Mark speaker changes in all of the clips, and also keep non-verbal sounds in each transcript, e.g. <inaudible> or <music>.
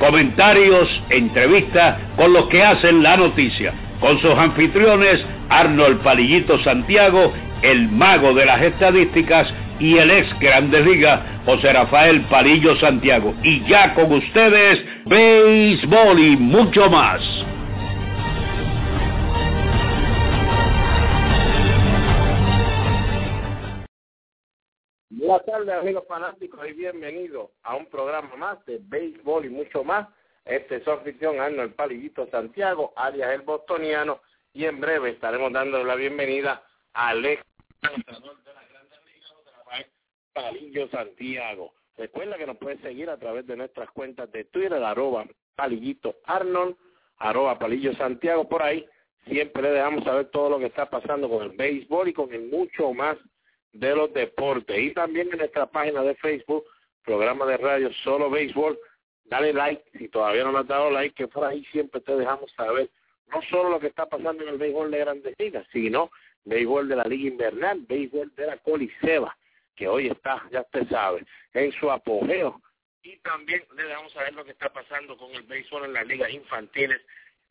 Speaker 1: comentarios, entrevistas con los que hacen la noticia, con sus anfitriones Arnold Palillito Santiago, el mago de las estadísticas y el ex Grande Liga, José Rafael Palillo Santiago. Y ya con ustedes, béisbol y mucho más.
Speaker 2: Buenas tardes amigos fanáticos y bienvenidos a un programa más de béisbol y mucho más. Este es su anfitrión Arnold Palillito Santiago, alias el bostoniano, y en breve estaremos dando la bienvenida al ex lanzador de la Rafael Palillo Santiago. Recuerda que nos puedes seguir a través de nuestras cuentas de Twitter, arroba Palillito Arnold, arroba Palillo Santiago, por ahí siempre le dejamos saber todo lo que está pasando con el béisbol y con el mucho más de los deportes. Y también en nuestra página de Facebook, programa de radio Solo Béisbol. Dale like si todavía no le has dado like, que por ahí siempre te dejamos saber no solo lo que está pasando en el béisbol de grandes ligas, sino béisbol de la Liga Invernal, béisbol de la Coliseba, que hoy está, ya usted sabe, en su apogeo. Y también le dejamos saber lo que está pasando con el béisbol en las ligas infantiles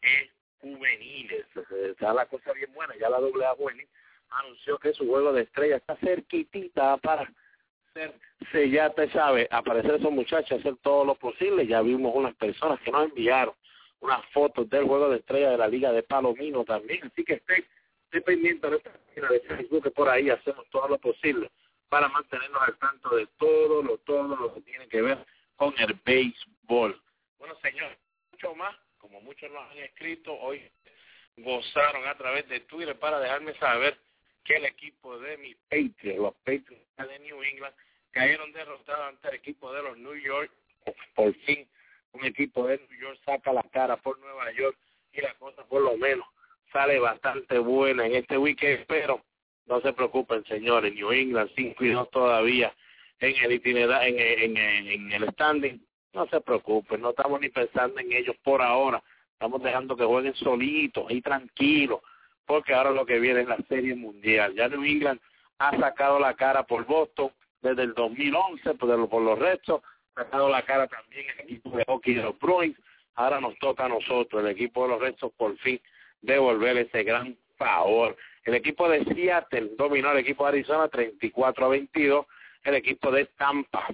Speaker 2: y juveniles. Está la cosa bien buena, ya la doble A anunció que su juego de estrella está cerquitita para ser, ya te sabe, aparecer esos muchachos, hacer todo lo posible. Ya vimos unas personas que nos enviaron unas fotos del juego de estrella de la Liga de Palomino también. Así que esté, esté pendiente de nuestra página de Facebook, que por ahí hacemos todo lo posible para mantenernos al tanto de todo lo, todo lo que tiene que ver con el béisbol. Bueno, señor, mucho más, como muchos nos han escrito, hoy gozaron a través de Twitter para dejarme saber que el equipo de mis Patriots, los Patriots de New England, cayeron derrotados ante el equipo de los New York. Por fin, un equipo de New York saca la cara por Nueva York y la cosa por lo menos sale bastante buena en este weekend, pero no se preocupen, señores, New England 5 y 2 todavía en el itinerario, en, en, en el standing, no se preocupen, no estamos ni pensando en ellos por ahora, estamos dejando que jueguen solitos y tranquilos, porque ahora lo que viene es la Serie Mundial. Ya New England ha sacado la cara por Boston desde el 2011, por, los restos, ha sacado la cara también el equipo de hockey de los Bruins. Ahora nos toca a nosotros, el equipo de los restos, por fin devolver ese gran favor. El equipo de Seattle dominó al equipo de Arizona 34 a 22. El equipo de Tampa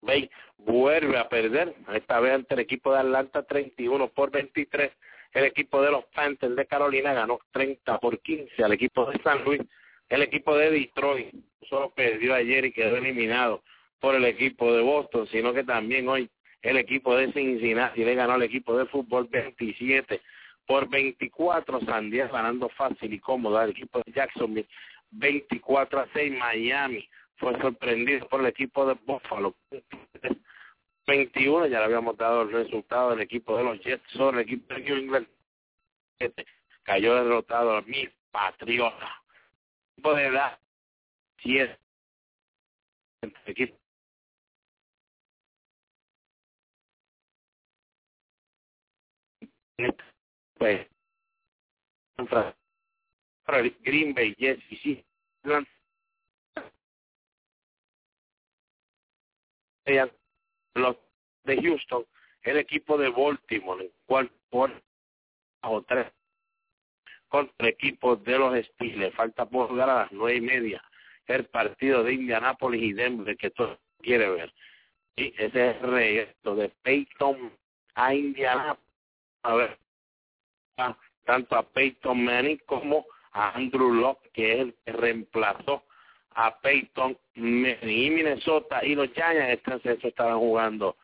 Speaker 2: Bay vuelve a perder, esta vez ante el equipo de Atlanta 31 por 23 el equipo de los Panthers de Carolina ganó 30 por 15 al equipo de San Luis. El equipo de Detroit solo perdió ayer y quedó eliminado por el equipo de Boston, sino que también hoy el equipo de Cincinnati le ganó al equipo de fútbol 27 por 24, San Diego ganando fácil y cómodo al equipo de Jacksonville 24 a 6, Miami fue sorprendido por el equipo de Buffalo 21, ya le habíamos dado el resultado del equipo de los Jets sobre el equipo de New England. Cayó derrotado a mi patriota. Equipo de edad 10. Equipo pues Green Bay, Jets y sí, los de Houston, el equipo de Baltimore, cual por o tres contra el equipo de los Steelers. Falta por jugar a las nueve y media el partido de Indianapolis y Denver que todo quiere ver. Y ese es el reto de Peyton a Indianapolis. A ver, tanto a Peyton Manning como a Andrew Locke, que es el que reemplazó a Peyton y Minnesota y los Giants este estaban jugando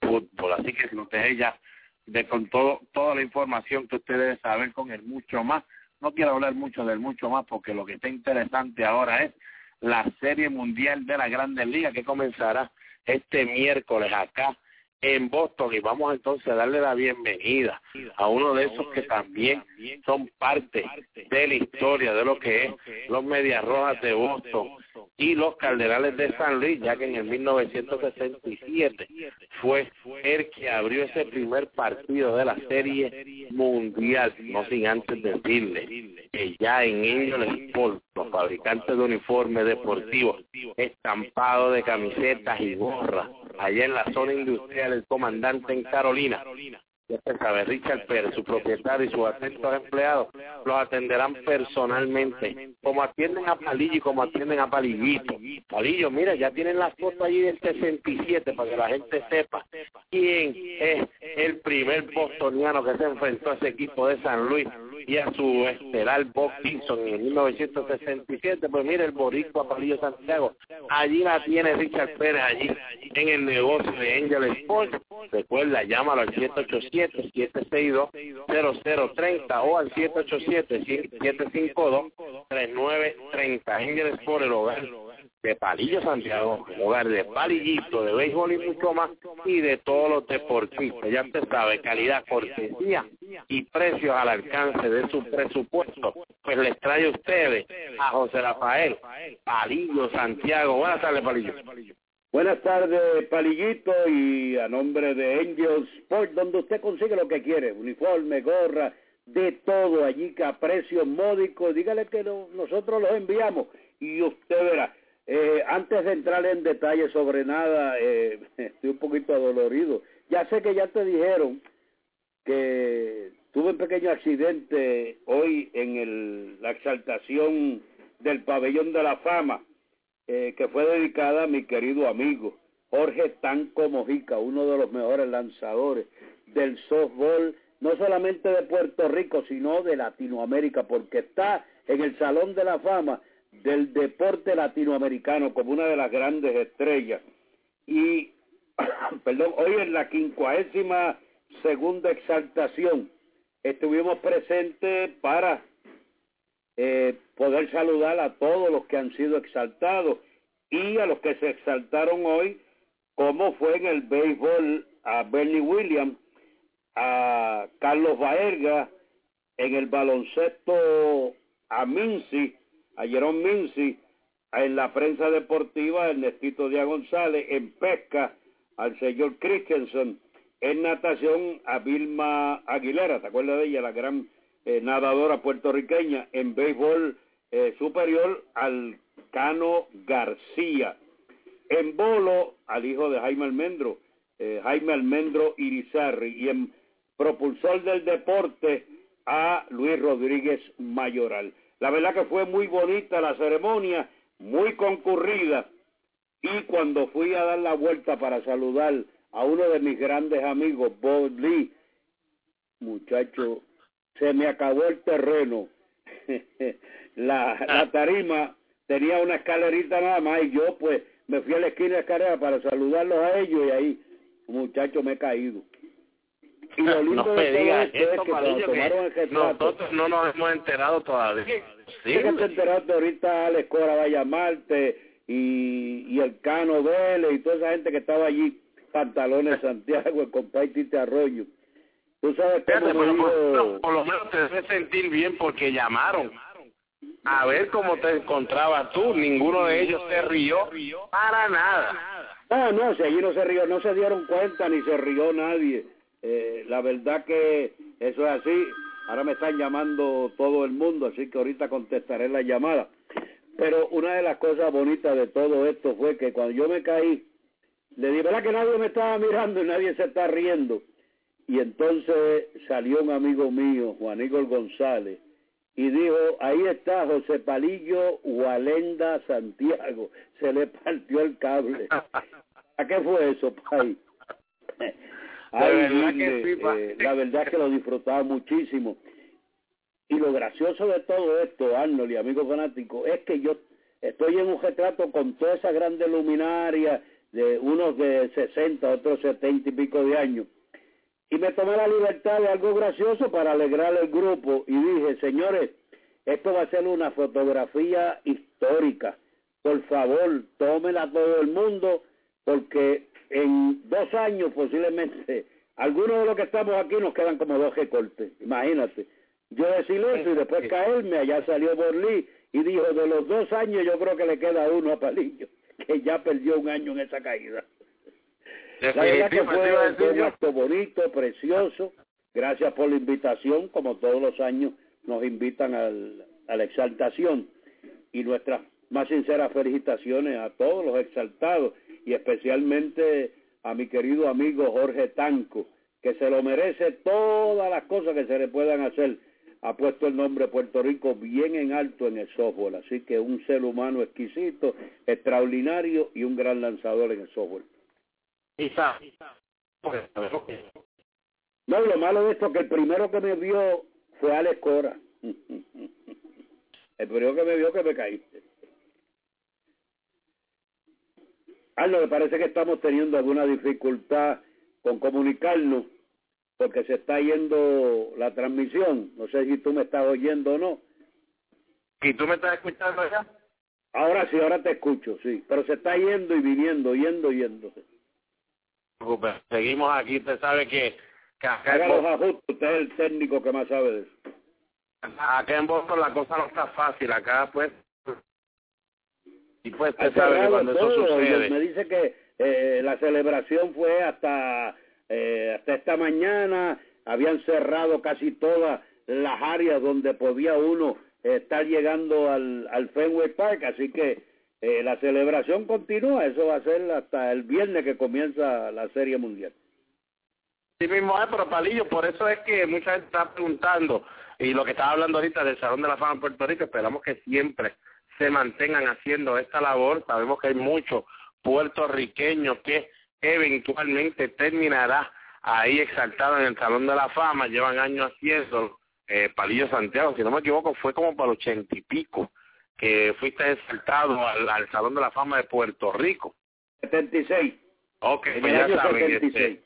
Speaker 2: fútbol. Así que lo dejé ya de con todo toda la información que usted debe saber con el mucho más. No quiero hablar mucho del mucho más porque lo que está interesante ahora es la serie mundial de la Grandes Ligas que comenzará este miércoles acá en Boston y vamos entonces a darle la bienvenida a uno de esos que también son parte de la historia de lo que es los Medias Rojas de Boston y los Cardenales de San Luis, ya que en el 1967 fue el que abrió ese primer partido de la Serie Mundial, no sin antes decirle que ya en ellos Sport, los fabricantes de uniformes deportivos, estampados de camisetas y gorras, allá en la zona industrial del comandante en Carolina, ya se sabe, Richard Pérez, su propietario y sus atentos empleados, los atenderán personalmente, como atienden a Palillo y como atienden a Palillito. Palillo, mira, ya tienen las fotos allí del 67 para que la gente sepa quién es el primer bostoniano que se enfrentó a ese equipo de San Luis y a su estelar Bob Dixon en 1967. Pues mira, el boricua Palillo Santiago, allí la tiene Richard Pérez, allí en el negocio de Angel Sports. Recuerda, llámalo al 787 762-0030 o al 787-752-3930. Ángeles por el hogar de Palillo Santiago, hogar de Palillito, de béisbol y mucho más, y de todos los deportistas. Ya usted sabe, calidad, cortesía y precios al alcance de su presupuesto. Pues les trae a ustedes a José Rafael Palillo Santiago. Buenas tardes, Palillo.
Speaker 1: Buenas tardes, Palillito, y a nombre de Angel Sport, donde usted consigue lo que quiere, uniforme, gorra, de todo allí que a precios módicos, dígale que nosotros los enviamos y usted verá. Eh, antes de entrar en detalle sobre nada, eh, <laughs> estoy un poquito adolorido. Ya sé que ya te dijeron que tuve un pequeño accidente hoy en la exaltación del pabellón de la fama eh, que fue dedicada a mi querido amigo Jorge Tanco Mojica, uno de los mejores lanzadores del softball, no solamente de Puerto Rico, sino de Latinoamérica, porque está en el Salón de la Fama del deporte latinoamericano como una de las grandes estrellas. Y, <coughs> perdón, hoy en la quincuagésima segunda exaltación estuvimos presentes para eh, poder saludar a todos los que han sido exaltados y a los que se exaltaron hoy, como fue en el béisbol a Bernie Williams, a Carlos Baerga, en el baloncesto a Mincy, a Jerón Mincy, en la prensa deportiva Ernestito Díaz González, en pesca al señor Christensen, en natación a Vilma Aguilera, ¿te acuerdas de ella? La gran eh, nadadora puertorriqueña, en béisbol eh, superior al Cano García. En bolo al hijo de Jaime Almendro, eh, Jaime Almendro Irizarri. Y en propulsor del deporte a Luis Rodríguez Mayoral. La verdad que fue muy bonita la ceremonia, muy concurrida. Y cuando fui a dar la vuelta para saludar a uno de mis grandes amigos, Bob Lee, muchacho, se me acabó el terreno. <laughs> la, la ah. tarima tenía una escalerita nada más y yo pues me fui a la esquina de escalera para saludarlos a ellos y ahí, muchacho, me he caído.
Speaker 2: Y lo lindo no de esto, es que, nosotros no nos hemos enterado todavía.
Speaker 1: Sí, que te enteraste ahorita Alex Cora va a llamarte y, y el Cano Vélez y toda esa gente que estaba allí, Pantalones Santiago, el compadre Tite Arroyo Tú sabes por,
Speaker 2: lo menos te debes sentir bien porque llamaron a ver cómo te encontrabas tú. Ninguno de ellos se rió para nada.
Speaker 1: No, no, si allí no se rió, no se dieron cuenta ni se rió nadie. Eh, la verdad que eso es así. Ahora me están llamando todo el mundo, así que ahorita contestaré la llamada. Pero una de las cosas bonitas de todo esto fue que cuando yo me caí, le di, ¿verdad que nadie me estaba mirando y nadie se está riendo? Y entonces salió un amigo mío, Juan Igor González, y dijo, ahí está José Palillo Walenda Santiago, se le partió el cable. <laughs> ¿A qué fue eso, Pai? Eh, la verdad que lo disfrutaba muchísimo. Y lo gracioso de todo esto, Arnold y amigos fanáticos, es que yo estoy en un retrato con toda esa grande luminaria de unos de 60, otros 70 y pico de años y me tomé la libertad de algo gracioso para alegrar el grupo y dije, señores, esto va a ser una fotografía histórica. Por favor, tómela todo el mundo porque en dos años posiblemente, algunos de los que estamos aquí nos quedan como dos recortes, imagínate. Yo decir eso y después caerme, allá salió Borlí y dijo, de los dos años yo creo que le queda uno a Palillo, <laughs> que ya perdió un año en esa caída. La verdad que fue, un acto bonito, precioso. Gracias por la invitación, como todos los años nos invitan al, a la exaltación. Y nuestras más sinceras felicitaciones a todos los exaltados y especialmente a mi querido amigo Jorge Tanco, que se lo merece todas las cosas que se le puedan hacer. Ha puesto el nombre Puerto Rico bien en alto en el software, así que un ser humano exquisito, extraordinario y un gran lanzador en el software. No, lo malo de esto es que el primero que me vio fue Alex Cora. <laughs> El primero que me vio que me caíste. Aldo, me parece que estamos teniendo alguna dificultad con comunicarnos porque se está yendo la transmisión. No sé si tú me estás oyendo o no.
Speaker 2: ¿Y tú me estás escuchando ya?
Speaker 1: Ahora sí, ahora te escucho, sí. Pero se está yendo y viniendo, yendo, yendo.
Speaker 2: Seguimos aquí, usted sabe que... que
Speaker 1: Haga los ajustes, usted es el técnico que más sabe de eso.
Speaker 2: Acá en Boston la cosa no está fácil, acá pues y pues usted sabe que cuando eso sucede...
Speaker 1: Me dice que eh, la celebración fue hasta, eh, hasta esta mañana, habían cerrado casi todas las áreas donde podía uno estar llegando al, al Fenway Park, así que eh, la celebración continúa, eso va a ser hasta el viernes que comienza la Serie Mundial.
Speaker 2: Sí mismo es, pero Palillo, por eso es que mucha gente está preguntando, y lo que estaba hablando ahorita del Salón de la Fama en Puerto Rico, esperamos que siempre se mantengan haciendo esta labor. Sabemos que hay muchos puertorriqueños que eventualmente terminará ahí exaltado en el Salón de la Fama, llevan años haciendo eh, Palillo Santiago, si no me equivoco, fue como para ochenta y pico que fuiste exaltado al, Salón de la Fama de Puerto Rico.
Speaker 1: 76.
Speaker 2: Ok, pues ya saben, este,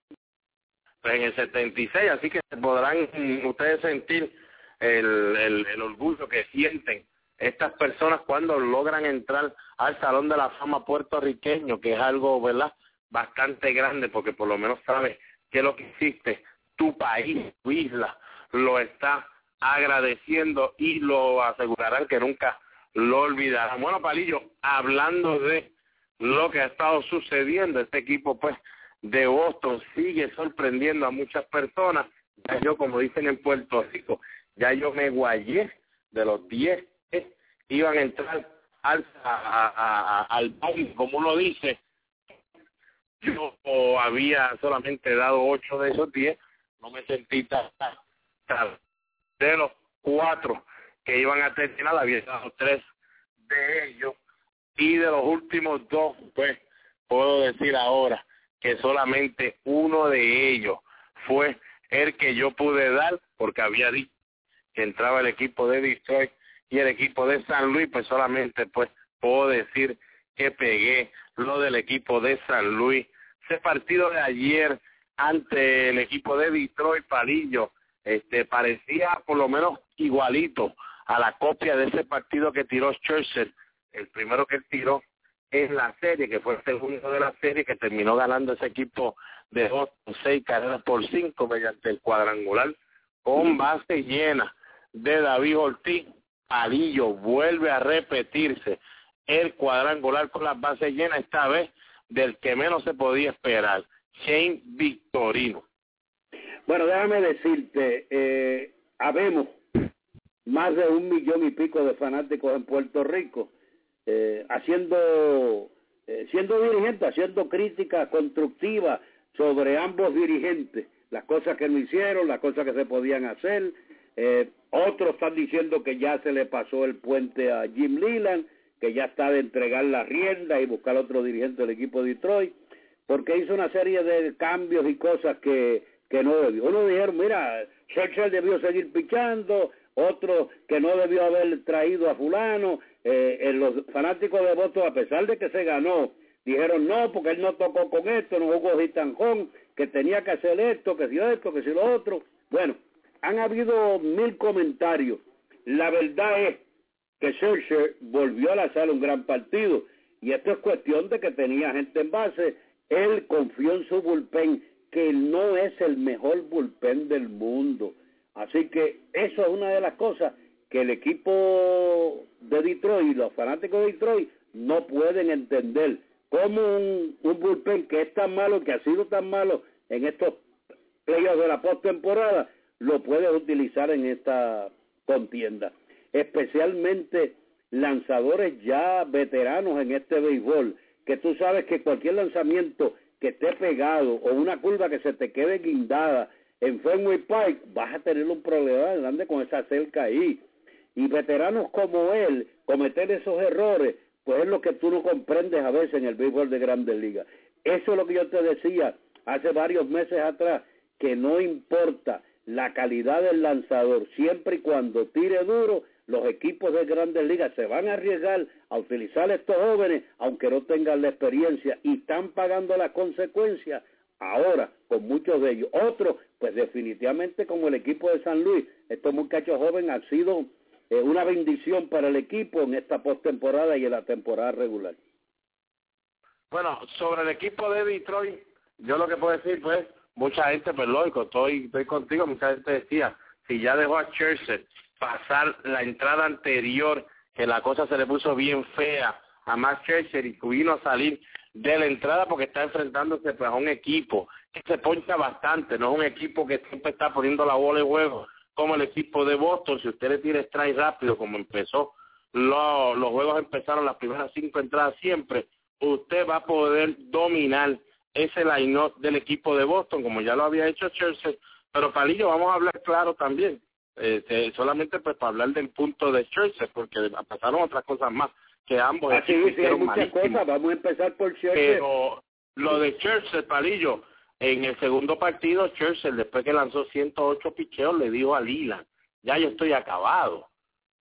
Speaker 2: pues en el 76, así que podrán ustedes sentir el, el, el orgullo que sienten estas personas cuando logran entrar al Salón de la Fama puertorriqueño, que es algo, ¿verdad?, bastante grande, porque por lo menos sabes que lo que hiciste, tu país, tu isla, lo está agradeciendo y lo asegurarán que nunca lo olvidarán. Bueno, Palillo, hablando de lo que ha estado sucediendo, este equipo, pues, de Boston sigue sorprendiendo a muchas personas. Ya yo, como dicen en Puerto Rico, ya yo me guayé de los 10 iban a entrar al, a, al baile, como uno dice. Yo había solamente dado ocho de esos diez, no me sentí tan, de los cuatro que iban a terminar, había dado tres de ellos y de los últimos dos, pues puedo decir ahora que solamente uno de ellos fue el que yo pude dar porque había dicho que entraba el equipo de Detroit y el equipo de San Luis, pues solamente pues puedo decir que pegué lo del equipo de San Luis. Ese partido de ayer ante el equipo de Detroit Palillo, este parecía por lo menos igualito a la copia de ese partido que tiró Churchill, el primero que tiró en la serie, que fue el segundo de la serie, que terminó ganando ese equipo de dos, seis carreras por cinco mediante el cuadrangular con base llena de David Ortiz Palillo vuelve a repetirse el cuadrangular con las bases llenas, esta vez del que menos se podía esperar, Shane Victorino.
Speaker 1: Bueno, déjame decirte, eh, habemos más de un millón y pico de fanáticos en Puerto Rico, eh, haciendo, eh, siendo dirigentes, haciendo críticas constructivas sobre ambos dirigentes, las cosas que no hicieron, las cosas que se podían hacer, eh, otros están diciendo que ya se le pasó el puente a Jim Leland, que ya está de entregar la rienda y buscar otro dirigente del equipo de Detroit, porque hizo una serie de cambios y cosas que, que no debió. Uno dijeron, mira, Churchill debió seguir pichando, otro que no debió haber traído a fulano. Eh, los fanáticos de votos, a pesar de que se ganó, dijeron no, porque él no tocó con esto, no jugó Gitanjón, que tenía que hacer esto, que si esto, que si lo otro. Bueno, han habido mil comentarios. La verdad es que Scherzer volvió a la sala un gran partido y esto es cuestión de que tenía gente en base Él confió en su bullpen, que no es el mejor bullpen del mundo. Así que eso es una de las cosas que el equipo de Detroit, los fanáticos de Detroit, no pueden entender. Cómo un, un bullpen que es tan malo, que ha sido tan malo en estos playoffs de la postemporada, lo puede utilizar en esta contienda. Especialmente lanzadores ya veteranos en este béisbol, que tú sabes que cualquier lanzamiento que esté pegado o una curva que se te quede guindada en Fenway Park, vas a tener un problema grande con esa cerca ahí. Y veteranos como él, cometer esos errores, pues es lo que tú no comprendes a veces en el béisbol de grandes ligas. Eso es lo que yo te decía hace varios meses atrás, que no importa la calidad del lanzador, siempre y cuando tire duro, los equipos de grandes ligas se van a arriesgar a utilizar a estos jóvenes, aunque no tengan la experiencia, y están pagando las consecuencias ahora con muchos de ellos. Otros, pues definitivamente como el equipo de San Luis, estos muchachos jóvenes han sido eh, una bendición para el equipo en esta postemporada y en la temporada regular.
Speaker 2: Bueno, sobre el equipo de Detroit, yo lo que puedo decir, pues, mucha gente, pues lógico, estoy, estoy contigo, mucha gente decía, si ya dejó a Churchill pasar la entrada anterior, que la cosa se le puso bien fea a Max Scherzer y vino a salir de la entrada porque está enfrentándose pues, a un equipo que se poncha bastante, no es un equipo que siempre está poniendo la bola de juego como el equipo de Boston, si usted le tira strike rápido como empezó, los juegos empezaron las primeras cinco entradas siempre, usted va a poder dominar ese line del equipo de Boston, como ya lo había hecho Chelsea, pero Palillo, vamos a hablar claro también, eh, solamente pues para hablar del punto de Churchill, porque pasaron otras cosas más que ambos
Speaker 1: Así sí, hay muchas cosas, vamos a empezar por Churchill.
Speaker 2: Pero lo de Churchill, Palillo, en el segundo partido, Churchill, después que lanzó 108 picheos, le dijo a Lila, ya yo estoy acabado.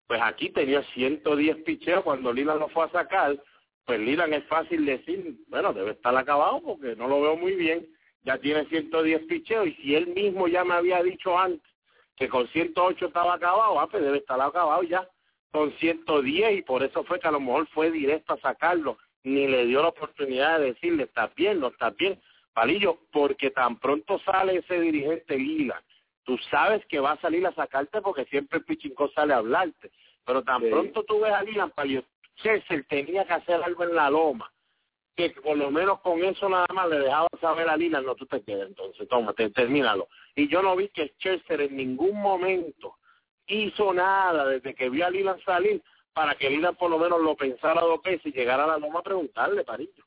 Speaker 2: Pues aquí tenía 110 picheos cuando Lila lo fue a sacar, pues Lila es fácil decir, bueno, debe estar acabado porque no lo veo muy bien, ya tiene 110 picheos y si él mismo ya me había dicho antes que con 108 estaba acabado, ah, pues debe estar acabado ya. Con 110 y por eso fue que a lo mejor fue directo a sacarlo, ni le dio la oportunidad de decirle, está bien, no está bien, Palillo, porque tan pronto sale ese dirigente Lila, tú sabes que va a salir a sacarte porque siempre el pichinco sale a hablarte, pero tan pronto tú ves a Lila, Palillo, César tenía que hacer algo en la loma, que por lo menos con eso nada más le dejaba saber a Lila, no, tú te quedas, entonces, tómate, termínalo. Y yo no vi que Chester en ningún momento hizo nada desde que vio a Lila salir para que Lila por lo menos lo pensara dos veces y llegara a la loma a preguntarle, Parillo.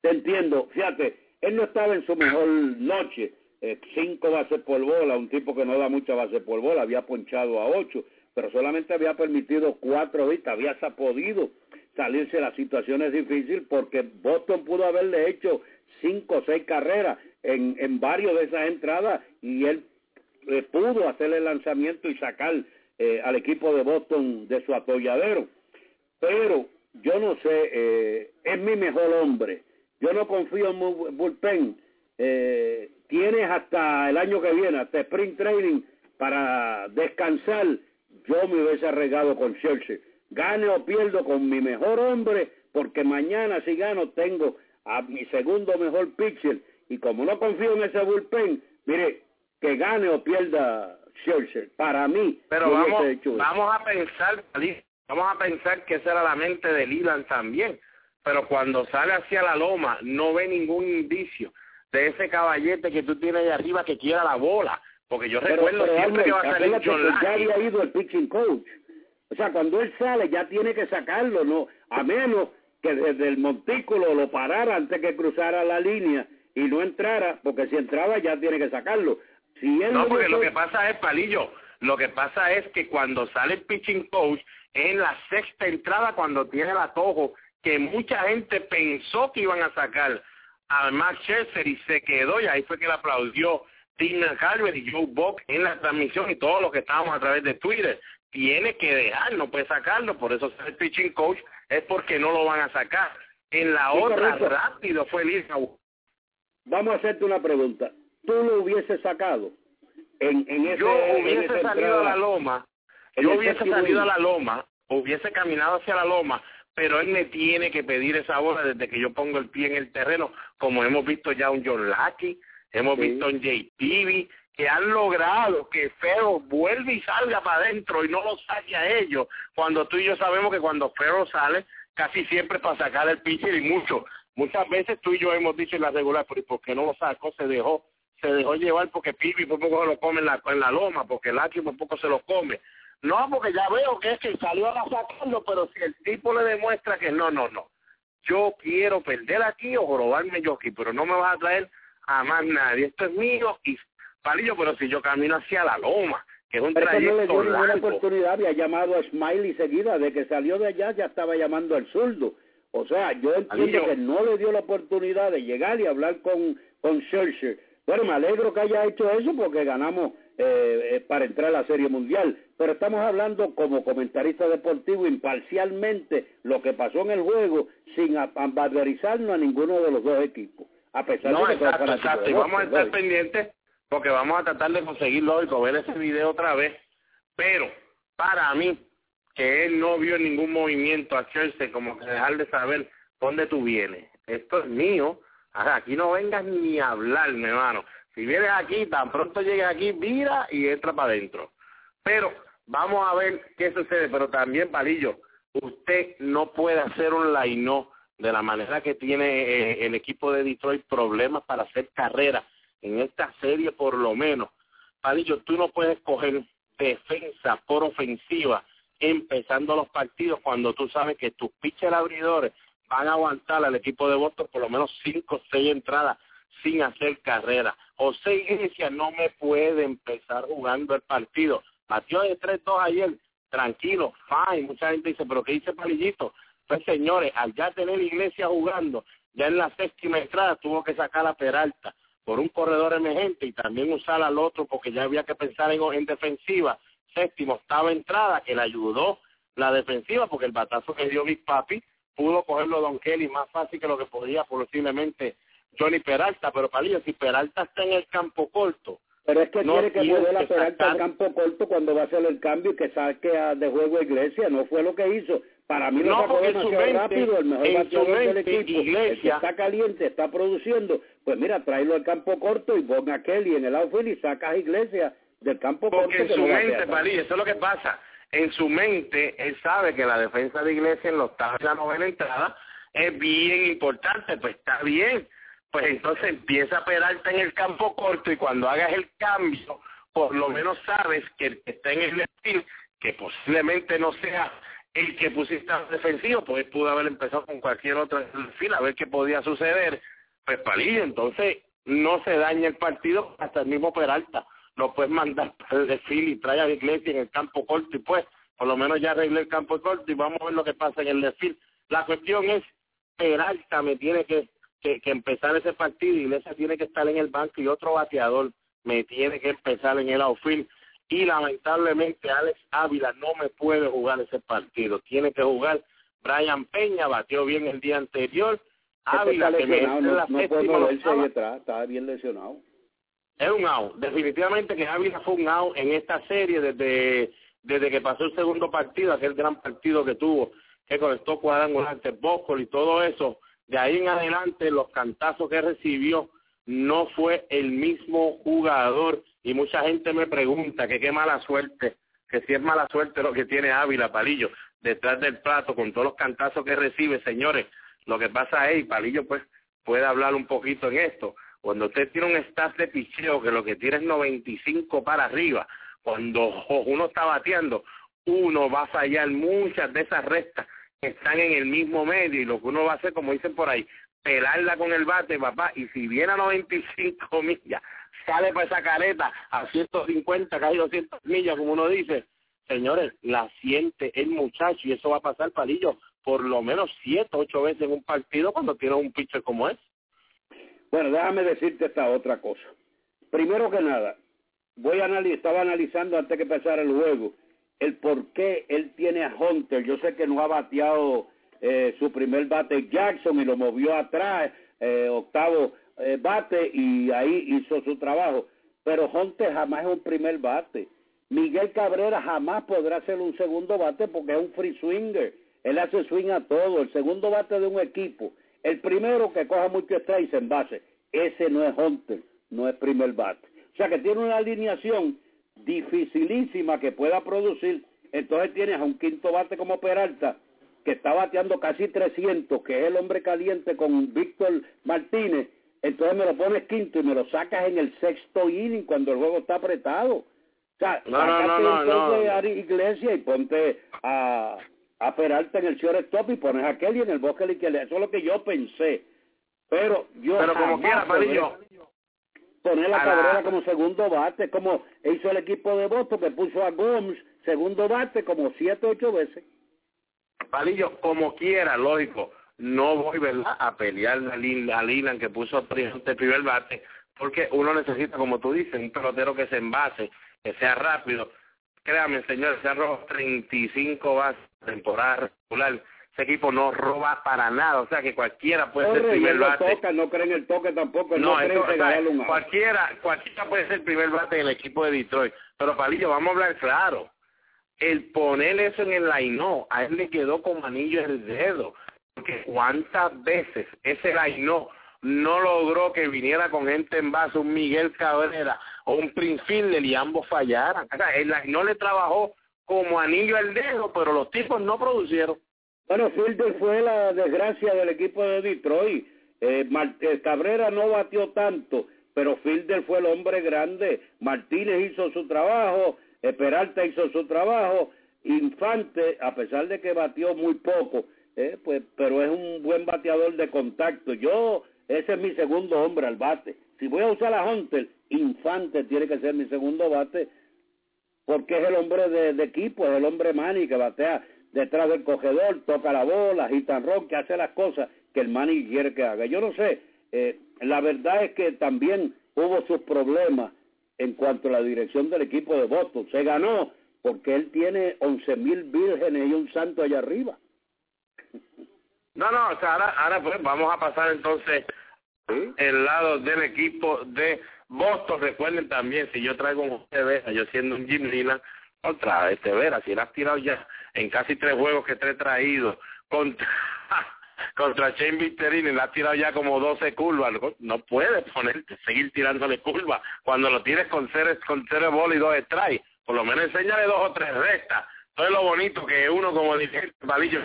Speaker 1: Te entiendo, fíjate, él no estaba en su mejor noche, eh, cinco bases por bola, un tipo que no da mucha base por bola, había ponchado a ocho, pero solamente había permitido cuatro vistas, había podido salirse de las situaciones difíciles porque Boston pudo haberle hecho cinco o seis carreras en, en varios de esas entradas y él eh, pudo hacer el lanzamiento y sacar eh, al equipo de Boston de su atolladero. Pero yo no sé, eh, es mi mejor hombre. Yo no confío en Bullpen. tienes hasta el año que viene, hasta Spring Training, para descansar. Yo me hubiese arreglado con Chelsea. Gane o pierdo con mi mejor hombre, porque mañana si gano tengo a mi segundo mejor pitcher, y como no confío en ese bullpen, mire, que gane o pierda Scherzer, para mí.
Speaker 2: Pero vamos, vamos a pensar, vamos a pensar que esa era la mente de Leland también, pero cuando sale hacia la loma no ve ningún indicio de ese caballete que tú tienes ahí arriba que quiera la bola, porque yo recuerdo siempre que va a salir John
Speaker 1: Ya había ido el pitching coach. O sea, cuando él sale ya tiene que sacarlo, no, a menos que desde el montículo lo parara antes que cruzara la línea y no entrara, porque si entraba ya tiene que sacarlo. Si
Speaker 2: no, porque lo que pasa es, Palillo, lo que pasa es que cuando sale el pitching coach, en la sexta entrada cuando tiene el atojo, que mucha gente pensó que iban a sacar a Max Scherzer y se quedó, y ahí fue que le aplaudió Tina Calvert y Joe Buck en la transmisión y todos los que estábamos a través de Twitter tiene que dejar, no puede sacarlo, por eso el pitching coach es porque no lo van a sacar. En la otra rápido fue el
Speaker 1: Vamos a hacerte una pregunta. ¿Tú lo hubieses sacado? En, en ese,
Speaker 2: yo hubiese salido a la loma, yo hubiese salido a la loma, hubiese caminado hacia la loma, pero él me tiene que pedir esa bola desde que yo pongo el pie en el terreno, como hemos visto ya un John Lackey, hemos visto un JTV, que han logrado que Ferro vuelva y salga para adentro y no lo saque a ellos, cuando tú y yo sabemos que cuando Ferro sale, casi siempre para sacar el pitcher y mucho. Muchas veces tú y yo hemos dicho en la regular, pero ¿por qué no lo sacó? Se dejó se dejó llevar porque Pibi por poco se lo come en la, en la loma, porque Lucky por poco se lo come. No, porque ya veo que es que salió a sacarlo, pero si el tipo le demuestra que no, no, no. Yo quiero perder aquí o robarme yo aquí, pero no me vas a traer a más nadie. Esto es mío y palillo, pero si yo camino hacia la loma, que es un
Speaker 1: pero
Speaker 2: trayecto
Speaker 1: no le dio
Speaker 2: largo.
Speaker 1: ninguna oportunidad, había llamado a Smiley seguida, de que salió de allá ya estaba llamando al zurdo. O sea, yo entiendo
Speaker 2: Palillo.
Speaker 1: que no le dio la oportunidad de llegar y hablar con, con Scherzer. Bueno, me alegro que haya hecho eso porque ganamos eh, eh, para entrar a la Serie Mundial. Pero estamos hablando como comentarista deportivo imparcialmente lo que pasó en el juego sin banderizarnos a ninguno de los dos equipos. A pesar
Speaker 2: No,
Speaker 1: de que
Speaker 2: exacto, exacto. Y vamos a estar
Speaker 1: ¿no?
Speaker 2: pendientes porque vamos a tratar de conseguir lógico, ver ese video otra vez. Pero para mí, que él no vio ningún movimiento a Chelsea, como que dejar de saber dónde tú vienes. Esto es mío. Ajá, aquí no vengas ni a hablarme, hermano. Si vienes aquí, tan pronto llegues aquí, mira y entra para adentro. Pero vamos a ver qué sucede. Pero también, Palillo, usted no puede hacer un line de la manera que tiene eh, el equipo de Detroit problemas para hacer carrera en esta serie por lo menos. Palillo, tú no puedes coger defensa por ofensiva empezando los partidos cuando tú sabes que tus pitcher abridores van a aguantar al equipo de Boston por lo menos cinco o seis entradas sin hacer carrera. José Iglesias no me puede empezar jugando el partido. Batió de 3-2 ayer, tranquilo, fine. Mucha gente dice, pero ¿qué dice Palillito? Pues señores, al ya tener Iglesias jugando, ya en la séptima entrada tuvo que sacar a Peralta por un corredor emergente y también usar al otro porque ya había que pensar en, en defensiva. Séptimo, octava entrada que le ayudó la defensiva porque el batazo que dio Big Papi pudo cogerlo Don Kelly más fácil que lo que podía posiblemente Johnny Peralta, pero Palillo, si Peralta está en el campo corto,
Speaker 1: Pero es que
Speaker 2: No
Speaker 1: quiere que
Speaker 2: tiene
Speaker 1: mueva la
Speaker 2: que
Speaker 1: Peralta al
Speaker 2: sacar-
Speaker 1: campo corto cuando va a hacer el cambio y que saque a- de juego a Iglesia. No fue lo que hizo. Para mí
Speaker 2: No, porque en su mente-
Speaker 1: rápido. El mejor
Speaker 2: en su
Speaker 1: bateador del
Speaker 2: mente,
Speaker 1: equipo, el que
Speaker 2: Iglesia-
Speaker 1: está caliente, está produciendo. Pues mira, tráelo al campo corto y ponga a Kelly en el outfield y saca a Iglesia del campo
Speaker 2: Porque
Speaker 1: corto.
Speaker 2: en
Speaker 1: que
Speaker 2: su mente. Palillo, eso es lo que pasa. En su mente, él sabe que la defensa de Iglesia en los octava y la novena entrada es bien importante, pues está bien. Pues entonces empieza a Peralta en el campo corto y cuando hagas el cambio, por lo menos sabes que el que está en el estilo, que posiblemente no sea el que pusiste defensivo, pues pudo haber empezado con cualquier otro fila a ver qué podía suceder. Pues Palillo, entonces no se daña el partido hasta el mismo Peralta. Lo puedes mandar para el desfile y trae a la iglesia en el campo corto y pues por lo menos ya arreglé el campo corto y vamos a ver lo que pasa en el desfile. La cuestión es, Peralta me tiene que, que, que empezar ese partido, Iglesia tiene que estar en el banco y otro bateador me tiene que empezar en el outfield y lamentablemente Alex Ávila no me puede jugar ese partido, tiene que jugar Brian Peña, batió bien el día anterior,
Speaker 1: Este está
Speaker 2: Ávila que me
Speaker 1: no,
Speaker 2: la
Speaker 1: no puede moverse ahí atrás, está bien lesionado.
Speaker 2: es un out. Definitivamente que Ávila fue un out en esta serie desde, desde que pasó el segundo partido, aquel gran partido que tuvo, que conectó cuadrangular Bócol y todo eso. De ahí en adelante, los cantazos que recibió no fue el mismo jugador. Y mucha gente me pregunta que qué mala suerte, que si es mala suerte lo que tiene Ávila, Palillo, detrás del plato, con todos los cantazos que recibe, señores. Lo que pasa es, y Palillo pues puede hablar un poquito en esto, cuando usted tiene un staff de picheo que lo que tiene es 95 para arriba, cuando uno está bateando, uno va a fallar muchas de esas rectas que están en el mismo medio y lo que uno va a hacer, como dicen por ahí, pelarla con el bate, papá, y si viene a 95 millas, sale para esa careta a 150, casi 200 millas, como uno dice, señores, la siente el muchacho y eso va a pasar, palillo, por lo menos siete, ocho veces en un partido cuando tiene un pitcher como es.
Speaker 1: Bueno, déjame decirte esta otra cosa. Primero que nada, voy a analizar, estaba analizando antes que empezara el juego el por qué él tiene a Hunter. Yo sé que no ha bateado eh, su primer bate Jackson y lo movió atrás, eh, octavo eh, bate y ahí hizo su trabajo. Pero Hunter jamás es un primer bate. Miguel Cabrera jamás podrá ser un segundo bate porque es un free swinger. él hace swing a todo, el segundo bate de un equipo, el primero que coja mucho strikes en base, ese no es Hunter, no es primer bate. O sea que tiene una alineación dificilísima que pueda producir, entonces tienes a un quinto bate como Peralta, que está bateando casi 300, que es el hombre caliente con Víctor Martínez, entonces me lo pones quinto y me lo sacas en el sexto inning cuando el juego está apretado. O sea,
Speaker 2: no, no, no, no,
Speaker 1: a Iglesia y ponte a, a Peralta en el shortstop y pones a Kelly en el bosque Eso es lo que yo pensé. Pero yo
Speaker 2: Pero como quiera,
Speaker 1: poner la Cabrera como segundo bate, como hizo el equipo de Boston que puso a Gomes segundo bate como siete ocho veces.
Speaker 2: Palillo, como quiera, lógico, no voy ¿verdad? a pelear a Lilan que puso el primer bate, porque uno necesita, como tú dices, un pelotero que se envase, que sea rápido. Créame, señor, se han robado 35 bases temporada regular ese equipo no roba para nada, o sea que cualquiera puede ser primer bate.
Speaker 1: Toca, no creen el toque tampoco,
Speaker 2: no,
Speaker 1: no
Speaker 2: creen un cualquiera, cualquiera puede ser primer bate en el equipo de Detroit, pero Palillo, vamos a hablar claro, el poner eso en el line a él le quedó como anillo en el dedo, porque cuántas veces ese line no logró que viniera con gente en base, un Miguel Cabrera o un Prince Fielder y ambos fallaran, el no le trabajó como anillo al dedo, pero los tipos no producieron.
Speaker 1: Bueno, Fielder fue la desgracia del equipo de Detroit. Eh, eh, Cabrera no batió tanto, pero Fielder fue el hombre grande. Martínez hizo su trabajo, eh, Peralta hizo su trabajo. Infante, a pesar de que batió muy poco, eh, pues, pero es un buen bateador de contacto. Yo, ese es mi segundo hombre al bate. Si voy a usar a Hunter, Infante tiene que ser mi segundo bate, porque es el hombre de, equipo, es el hombre mani que batea detrás del cogedor, toca la bola, agita rock, que hace las cosas que el manager quiere que haga. Yo no sé, eh, la verdad es que también hubo sus problemas en cuanto a la dirección del equipo de Boston. Se ganó porque él tiene once mil vírgenes y un santo allá arriba.
Speaker 2: No, no, o sea, ahora, ahora pues vamos a pasar entonces el lado del equipo de Boston. Recuerden también, si yo traigo un TV, yo siendo un Jim Lina, otra este Vera, si él has tirado ya en casi tres juegos que te he traído contra <laughs> contra Shane Victorini le ha tirado ya como 12 curvas no puedes ponerte seguir tirándole curvas. Cuando lo tieres con cero con cero bola y dos strikes por lo menos enséñale dos o tres rectas. Todo lo bonito que uno como dirigente palillo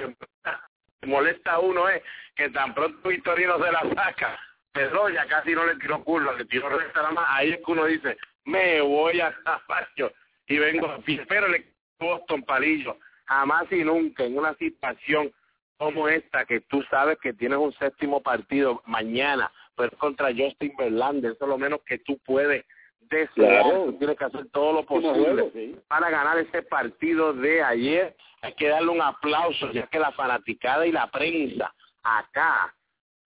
Speaker 2: molesta a uno es que tan pronto Victorino se la saca Pedro ya casi no le tiró curva le tiró recta nada más. Ahí es que uno dice me voy a caballo y vengo pero le Boston palillo jamás y nunca en una situación como esta, que tú sabes que tienes un séptimo partido mañana, pero contra Justin Verlander, eso es lo menos que tú puedes desear, tú tienes que hacer todo lo posible para ganar ese partido de ayer. Hay que darle un aplauso, ya que la fanaticada y la prensa acá,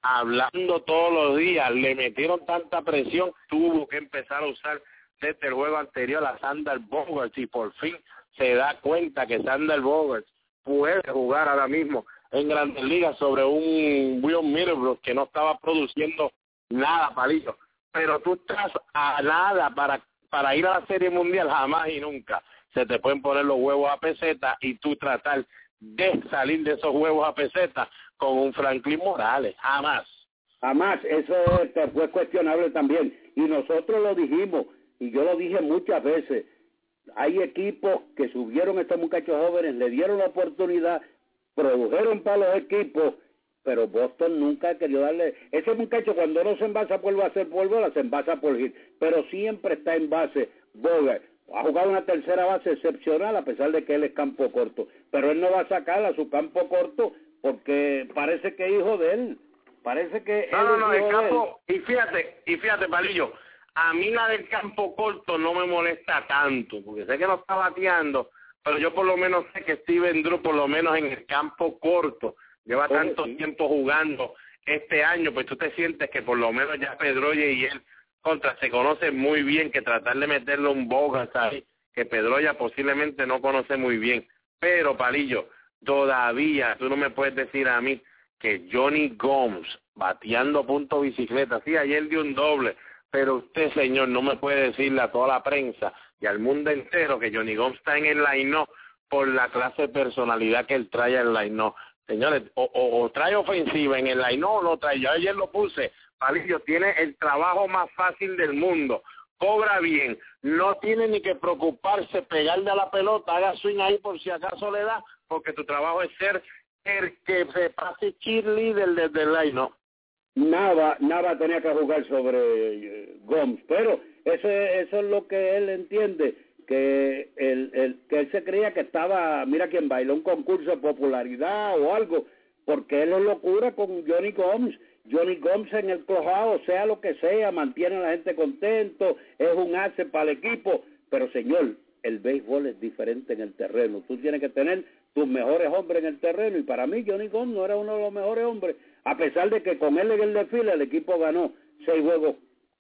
Speaker 2: hablando todos los días, le metieron tanta presión, tuvo que empezar a usar desde el juego anterior a Sander Bogarts y por fin se da cuenta que Sander Bogarts puede jugar ahora mismo en Grandes Ligas sobre un Will Middlebrook que no estaba produciendo nada, palillo. Pero tú estás a nada para, para ir a la Serie Mundial, jamás y nunca se te pueden poner los huevos a peseta y tú tratar de salir de esos huevos a peseta con un Franklin Morales, jamás.
Speaker 1: Jamás, eso fue cuestionable también. Y nosotros lo dijimos, y yo lo dije muchas veces, hay equipos que subieron a estos muchachos jóvenes, le dieron la oportunidad, produjeron para los equipos, pero Boston nunca ha querido darle. Ese muchacho cuando no se envasa por a hacer polvo, se envasa por hit, pero siempre está en base. Bogart ha jugado una tercera base excepcional a pesar de que él es campo corto, pero él no va a sacar a su campo corto porque parece que es hijo de él. Parece que
Speaker 2: no, no, no, el campo, y fíjate, y fíjate, Palillo, a mí la del campo corto no me molesta tanto, porque sé que no está bateando, pero yo por lo menos sé que Steven Drew, por lo menos en el campo corto, lleva tanto tiempo jugando este año, pues tú te sientes que por lo menos ya Pedroye y él contra se conocen muy bien, que tratar de meterle un boga ahí, que Pedroya posiblemente no conoce muy bien. Pero, Palillo, todavía tú no me puedes decir a mí que Johnny Gomes, bateando punto bicicleta, sí, ayer dio un doble, pero usted, señor, no me puede decirle a toda la prensa y al mundo entero que Johnny Gomes está en el line por la clase de personalidad que él trae en line no señores o, trae ofensiva en el line no lo trae. Yo ayer lo puse. Palillo tiene el trabajo más fácil del mundo. Cobra bien, no tiene ni que preocuparse pegarle a la pelota, haga swing ahí por si acaso le da, porque tu trabajo es ser el que se pase cheerleader desde el line, ¿no?
Speaker 1: Nada, nada tenía que jugar sobre eh, Gomes, pero eso es lo que él entiende, que él, el, que él se creía que estaba, mira quien bailó un concurso de popularidad o algo, porque él es locura con Johnny Gomes. Johnny Gomes en el clojado, sea lo que sea, mantiene a la gente contento, es un ace para el equipo, pero señor, el béisbol es diferente en el terreno. Tú tienes que tener tus mejores hombres en el terreno. Y para mí Johnny Gomes no era uno de los mejores hombres, a pesar de que con él en el desfile el equipo ganó seis juegos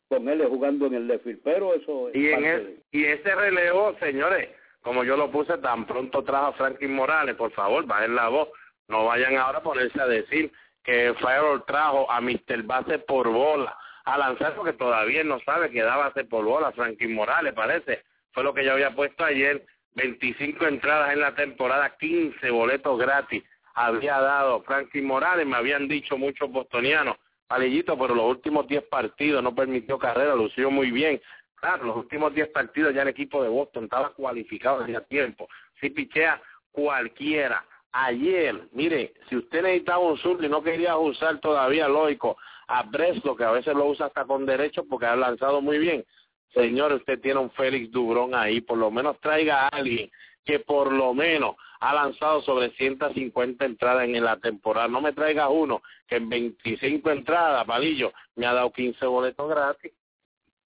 Speaker 1: con él jugando en el desfile, pero eso
Speaker 2: es y en y ese relevo, señores, como yo lo puse tan pronto trajo a Franklin Morales, por favor, bajen la voz, no vayan ahora a ponerse a decir que Farrell trajo a Mr. Base por bola a lanzar porque todavía no sabe que da base por bola. Franklin Morales parece, fue lo que yo había puesto ayer, 25 entradas en la temporada, 15 boletos gratis había dado Franklin Morales, me habían dicho muchos bostonianos, Palillito, pero los últimos 10 partidos no permitió carrera, lució muy bien. Claro, los últimos 10 partidos ya el equipo de Boston estaba cualificado desde tiempo. Si pichea cualquiera, ayer, mire, si usted necesitaba un sur y no quería usar todavía, lógico, a Breslo, que a veces lo usa hasta con derecho porque ha lanzado muy bien, señor, usted tiene un Félix Dubrón ahí, por lo menos traiga a alguien que por lo menos ha lanzado sobre 150 entradas en la temporada. No me traiga uno que en 25 entradas, palillo, me ha dado 15 boletos gratis.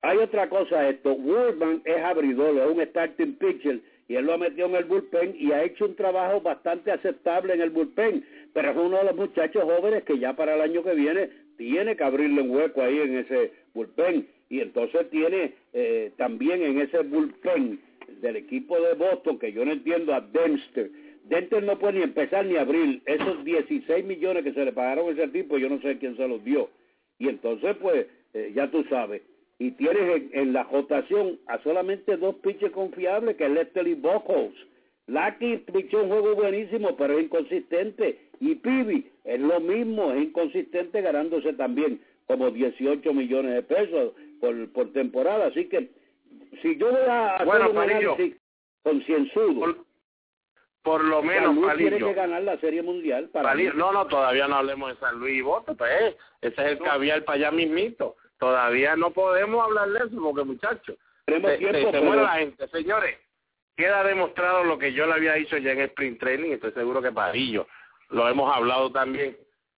Speaker 1: Hay otra cosa esto, Wordman es abridor, es un starting pitcher y él lo ha metido en el bullpen y ha hecho un trabajo bastante aceptable en el bullpen, pero es uno de los muchachos jóvenes que ya para el año que viene tiene que abrirle un hueco ahí en ese bullpen y entonces tiene eh, también en ese bullpen del equipo de Boston, que yo no entiendo a Dempster, Dempster no puede ni empezar ni abrir esos 16 millones que se le pagaron a ese tipo, yo no sé quién se los dio. Y entonces, pues, eh, ya tú sabes, y tienes en, la rotación a solamente dos pitches confiables, que es Lester y Buckles. Lucky pichó un juego buenísimo, pero es inconsistente. Y Pibi es lo mismo, es inconsistente, ganándose también como 18 millones de pesos por, por temporada. Así que si yo voy a hacer
Speaker 2: bueno,
Speaker 1: un análisis concienzudo,
Speaker 2: por, por, lo menos
Speaker 1: San Luis tiene que ganar la Serie Mundial. Para
Speaker 2: no, no, todavía no hablemos de San Luis y Voto, pues ese es el caviar para allá mismito. Todavía no podemos hablar de eso porque muchachos se, muere la gente. Señores queda demostrado lo que yo le había dicho ya en el sprint training estoy seguro que Parillo lo hemos hablado también.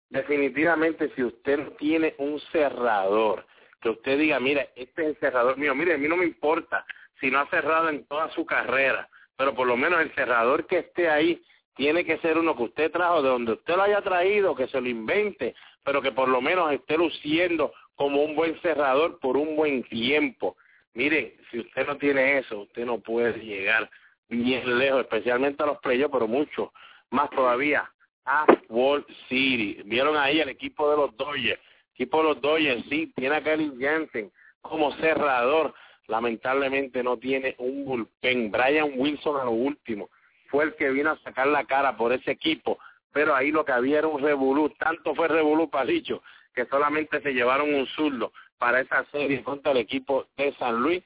Speaker 2: Definitivamente si usted tiene un cerrador que usted diga mire este es el cerrador mío mire a mí no me importa si no ha cerrado en toda su carrera pero por lo menos el cerrador que esté ahí tiene que ser uno que usted trajo de donde usted lo haya traído, que se lo invente, pero que por lo menos esté luciendo como un buen cerrador por un buen tiempo. Mire, si usted no tiene eso, usted no puede llegar bien lejos, especialmente a los playoffs, pero mucho más todavía a Wall City. Vieron ahí el equipo de los Dodgers. De los Dodgers, sí, tiene a Kelly Jensen como cerrador. Lamentablemente no tiene un bullpen. Brian Wilson a lo último fue el que vino a sacar la cara por ese equipo. Pero ahí lo que había era un revolú. Tanto fue revolú, dicho que solamente se llevaron un zurdo para esa serie contra el equipo de San Luis.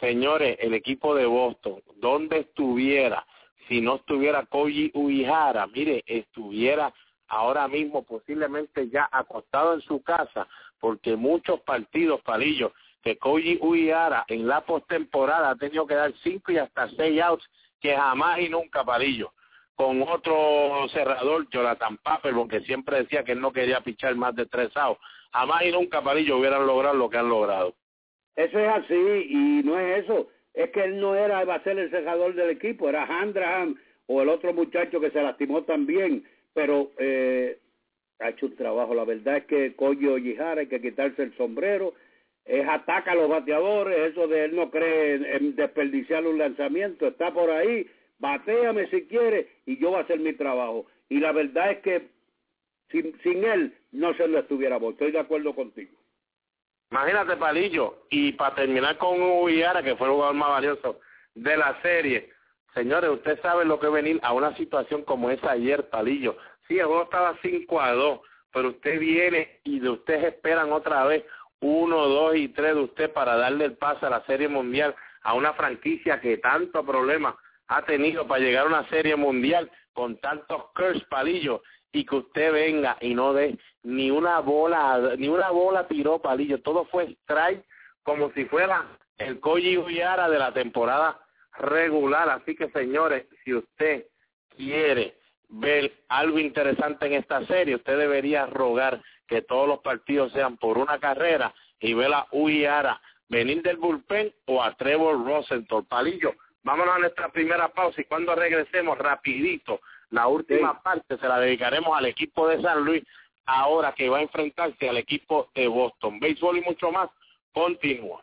Speaker 2: Señores, el equipo de Boston, donde estuviera, si no estuviera Koji Uihara, mire, estuviera ahora mismo posiblemente ya acostado en su casa, porque muchos partidos, palillos, que Koji Uihara en la postemporada ha tenido que dar cinco y hasta seis outs, que jamás y nunca, palillo con otro cerrador, Jonathan Papel, porque siempre decía que él no quería pichar más de tres outs. Jamás y nunca Parillo hubieran logrado lo que han logrado.
Speaker 1: Eso es así, y no es eso. Es que él no era, iba a ser el cerrador del equipo, era Handraham o el otro muchacho que se lastimó también, pero eh, ha hecho un trabajo. La verdad es que Coyo Yijara hay que quitarse el sombrero, es ataca a los bateadores, eso de él no cree en desperdiciar un lanzamiento, está por ahí, batéame si quiere y yo voy a hacer mi trabajo. Y la verdad es que sin, sin él no se lo estuviera Estoy de acuerdo contigo.
Speaker 2: Imagínate, Palillo, y para terminar con Uyara, que fue el jugador más valioso de la serie, Señores, usted sabe lo que venir a una situación como esa ayer, Palillo. Sí, el juego estaba 5 a 2, pero usted viene y de ustedes esperan otra vez uno, dos y tres de usted para darle el pase a la Serie Mundial a una franquicia que tanto problema ha tenido para llegar a una Serie Mundial con tantos curse palillos y que usted venga y no dé ni una bola, ni una bola tiró palillo, todo fue strike como si fuera el Koji Uyara de la temporada regular. Así que señores, si usted quiere ver algo interesante en esta serie, usted debería rogar que todos los partidos sean por una carrera y ver a Uyara venir del bullpen o a Trevor Rosenthal. Palillo, vámonos a nuestra primera pausa y cuando regresemos rapidito, la última parte se la dedicaremos al equipo de San Luis ahora que va a enfrentarse al equipo de Boston. Béisbol y mucho más, continúa.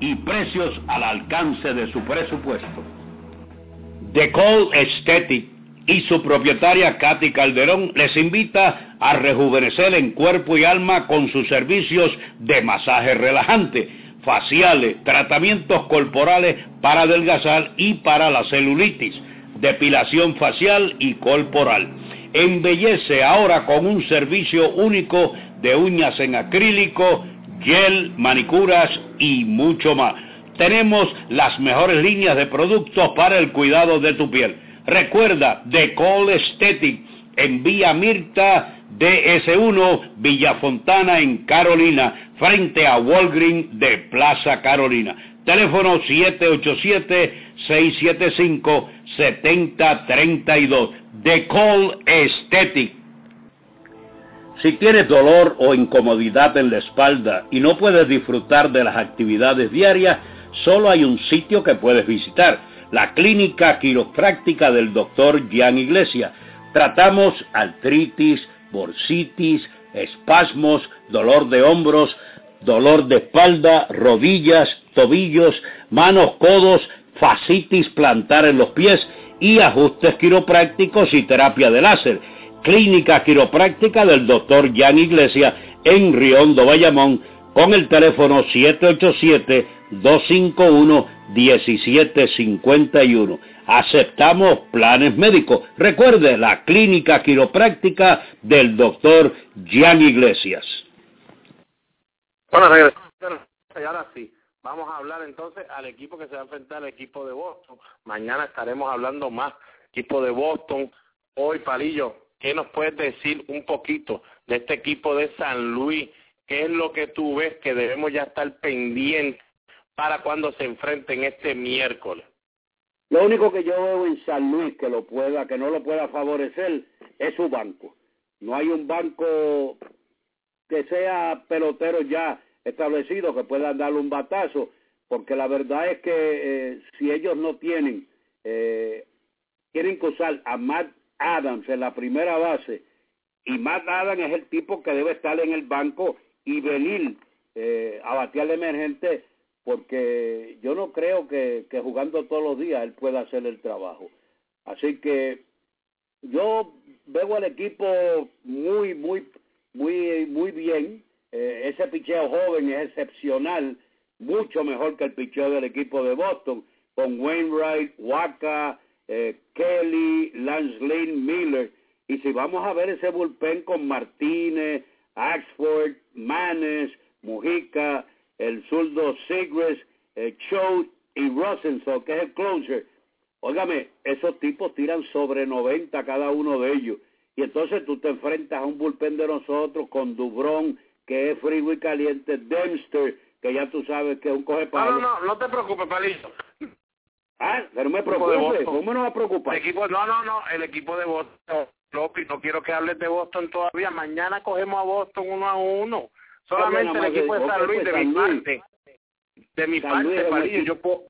Speaker 1: y precios al alcance de su presupuesto. Decol Aesthetic y su propietaria Katy Calderón les invita a rejuvenecer en cuerpo y alma con sus servicios de masaje relajante, faciales, tratamientos corporales para adelgazar y para la celulitis, depilación facial y corporal. Embellece ahora con un servicio único de uñas en acrílico, gel, manicuras y mucho más. Tenemos las mejores líneas de productos para el cuidado de tu piel. Recuerda, Decol Aesthetic en Vía Mirta DS1, Villa Fontana en Carolina, frente a Walgreen de Plaza Carolina. Teléfono 787-675-7032. Decol Aesthetic. Si tienes dolor o incomodidad en la espalda y no puedes disfrutar de las actividades diarias, solo hay un sitio que puedes visitar, la clínica quiropráctica del doctor Gian Iglesia. Tratamos artritis, bursitis, espasmos, dolor de hombros, dolor de espalda, rodillas, tobillos, manos, codos, fascitis plantar en los pies y ajustes quiroprácticos y terapia de láser Clínica Quiropráctica del Dr. Jan Iglesia en Riondo, Bayamón, con el teléfono 787-251-1751. Aceptamos planes médicos. Recuerde la Clínica Quiropráctica del Dr. Jan Iglesias.
Speaker 2: Bueno, regresamos. Y ahora sí, vamos a hablar entonces al equipo que se va a enfrentar al equipo de Boston. Mañana estaremos hablando más. Equipo de Boston. Hoy, Palillo, ¿Qué nos puedes decir un poquito de este equipo de San Luis? ¿Qué es lo que tú ves que debemos ya estar pendientes para cuando se enfrenten este miércoles?
Speaker 3: Lo único que yo veo en San Luis que lo pueda, que no lo pueda favorecer es su banco. No hay un banco que sea pelotero ya establecido que pueda darle un batazo, porque la verdad es que eh, si ellos no tienen, eh, quieren que usar a Matt Adams en la primera base y Matt Adams es el tipo que debe estar en el banco y venir eh, a batear emergente porque yo no creo que, que jugando todos los días él pueda hacer el trabajo. Así que yo veo al equipo muy, muy, muy, muy bien.
Speaker 1: Eh, ese picheo joven es excepcional, mucho mejor que el picheo del equipo de Boston, con Wainwright, Waka, eh, Kelly, Lance Lynn, Miller. Y si vamos a ver ese bullpen con Martínez, Axford, Manes, Mujica, el zurdo Sigres, eh, Choate y Rosenthal, que es el closer, óigame, esos tipos tiran sobre 90 cada uno de ellos. Y entonces tú te enfrentas a un bullpen de nosotros con Dubrón, que es frío y caliente, Dempster, que ya tú sabes que es un coge
Speaker 2: No, no, no, no te preocupes, Palito.
Speaker 1: Ah, pero me preocupe, ¿cómo no va a preocupar?
Speaker 2: El equipo, no, no, no, el equipo de Boston, López, no quiero que hables de Boston todavía. Mañana cogemos a Boston uno a uno. Solamente el equipo de San Luis, de mi parte, de mi parte, Palillo, yo puedo,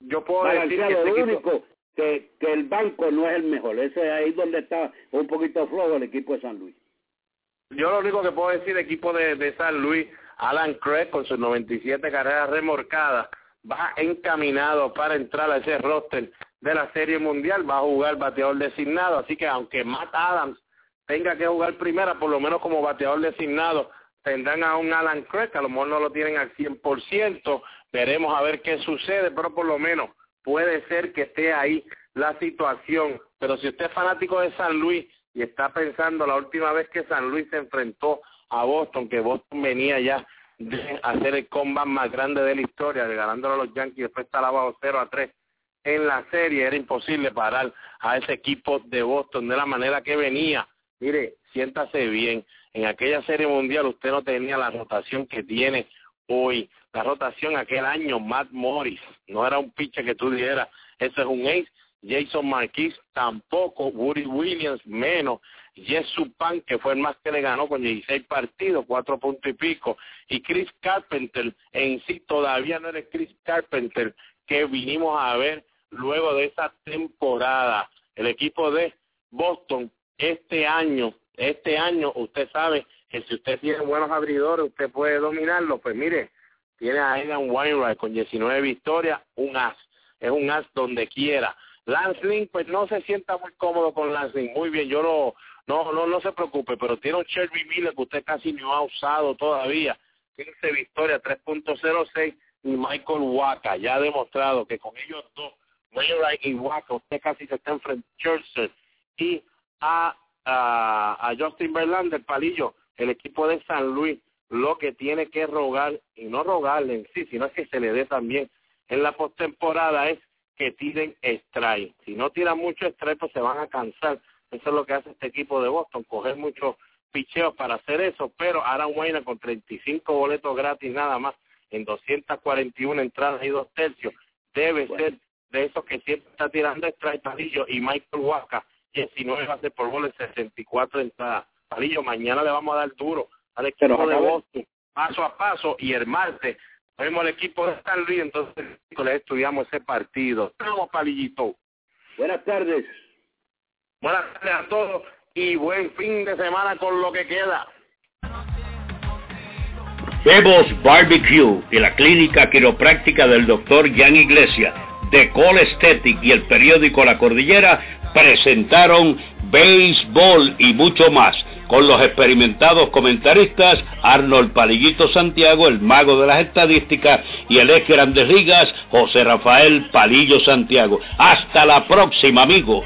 Speaker 2: yo puedo decir que este
Speaker 1: único que, que el banco no es el mejor. Ese es ahí donde está un poquito flojo el equipo de San Luis.
Speaker 2: Yo lo único que puedo decir, equipo de, de San Luis, Alan Craig con sus 97 carreras remorcadas, va encaminado para entrar a ese roster de la Serie Mundial, va a jugar bateador designado, así que aunque Matt Adams tenga que jugar primera, por lo menos como bateador designado, tendrán a un Alan Craig, a lo mejor no lo tienen al 100%, veremos a ver qué sucede, pero por lo menos puede ser que esté ahí la situación. Pero si usted es fanático de San Luis y está pensando la última vez que San Luis se enfrentó a Boston, que Boston venía ya de hacer el combat más grande de la historia, de ganándolo a los Yankees, después estaba abajo 0 a 3 en la serie, era imposible parar a ese equipo de Boston de la manera que venía. Mire, siéntase bien, en aquella serie mundial usted no tenía la rotación que tiene hoy. La rotación aquel año, Matt Morris, no era un pitcher que tú dijeras, ese es un ace. Jason Marquis tampoco, Woody Williams menos, Jess Supan, que fue el más que le ganó con 16 partidos, cuatro puntos y pico, y Chris Carpenter, en sí todavía no eres Chris Carpenter que vinimos a ver luego de esa temporada. El equipo de Boston este año, este año usted sabe que si usted tiene buenos abridores, usted puede dominarlo. Pues mire, tiene a Aidan Wainwright con 19 victorias, un as. Es un as donde quiera. Lance Lynn, pues no se sienta muy cómodo con Lynn. Muy bien, yo lo, no, no, no se preocupe, pero tiene un Shelby Miller que usted casi no ha usado todavía. 15 victorias, 3.06 y Michael Waka ya ha demostrado que con ellos dos, Wainwright y Waka, usted casi se está enfrentando y a, a, a Justin Verlander, palillo, el equipo de San Luis lo que tiene que rogar, y no rogarle en sí, sino que se le dé también en la postemporada es que tiren strike. Si no tiran mucho strike, pues se van a cansar. Eso es lo que hace este equipo de Boston, coger muchos picheos para hacer eso, pero Aaron Wayne con 35 boletos gratis nada más en 241 entradas y dos tercios, debe ser de esos que siempre está tirando strike Palillo y Michael Waka, 19 bases por bola 64 entradas. Palillo, mañana le vamos a dar duro al equipo de Boston, paso a paso, y el martes vemos al equipo de San Luis, entonces le estudiamos ese partido. Vamos, Palillito.
Speaker 1: Buenas tardes.
Speaker 2: Buenas tardes a todos y buen fin de semana con lo que queda.
Speaker 4: Bebos Barbecue y la clínica quiropráctica del doctor Jan Iglesia de Call Aesthetic y el periódico La Cordillera presentaron béisbol y mucho más con los experimentados comentaristas Arnold Palillito Santiago, el mago de las estadísticas, y el ex Grandes Ligas, José Rafael Palillo Santiago. Hasta la próxima, amigos.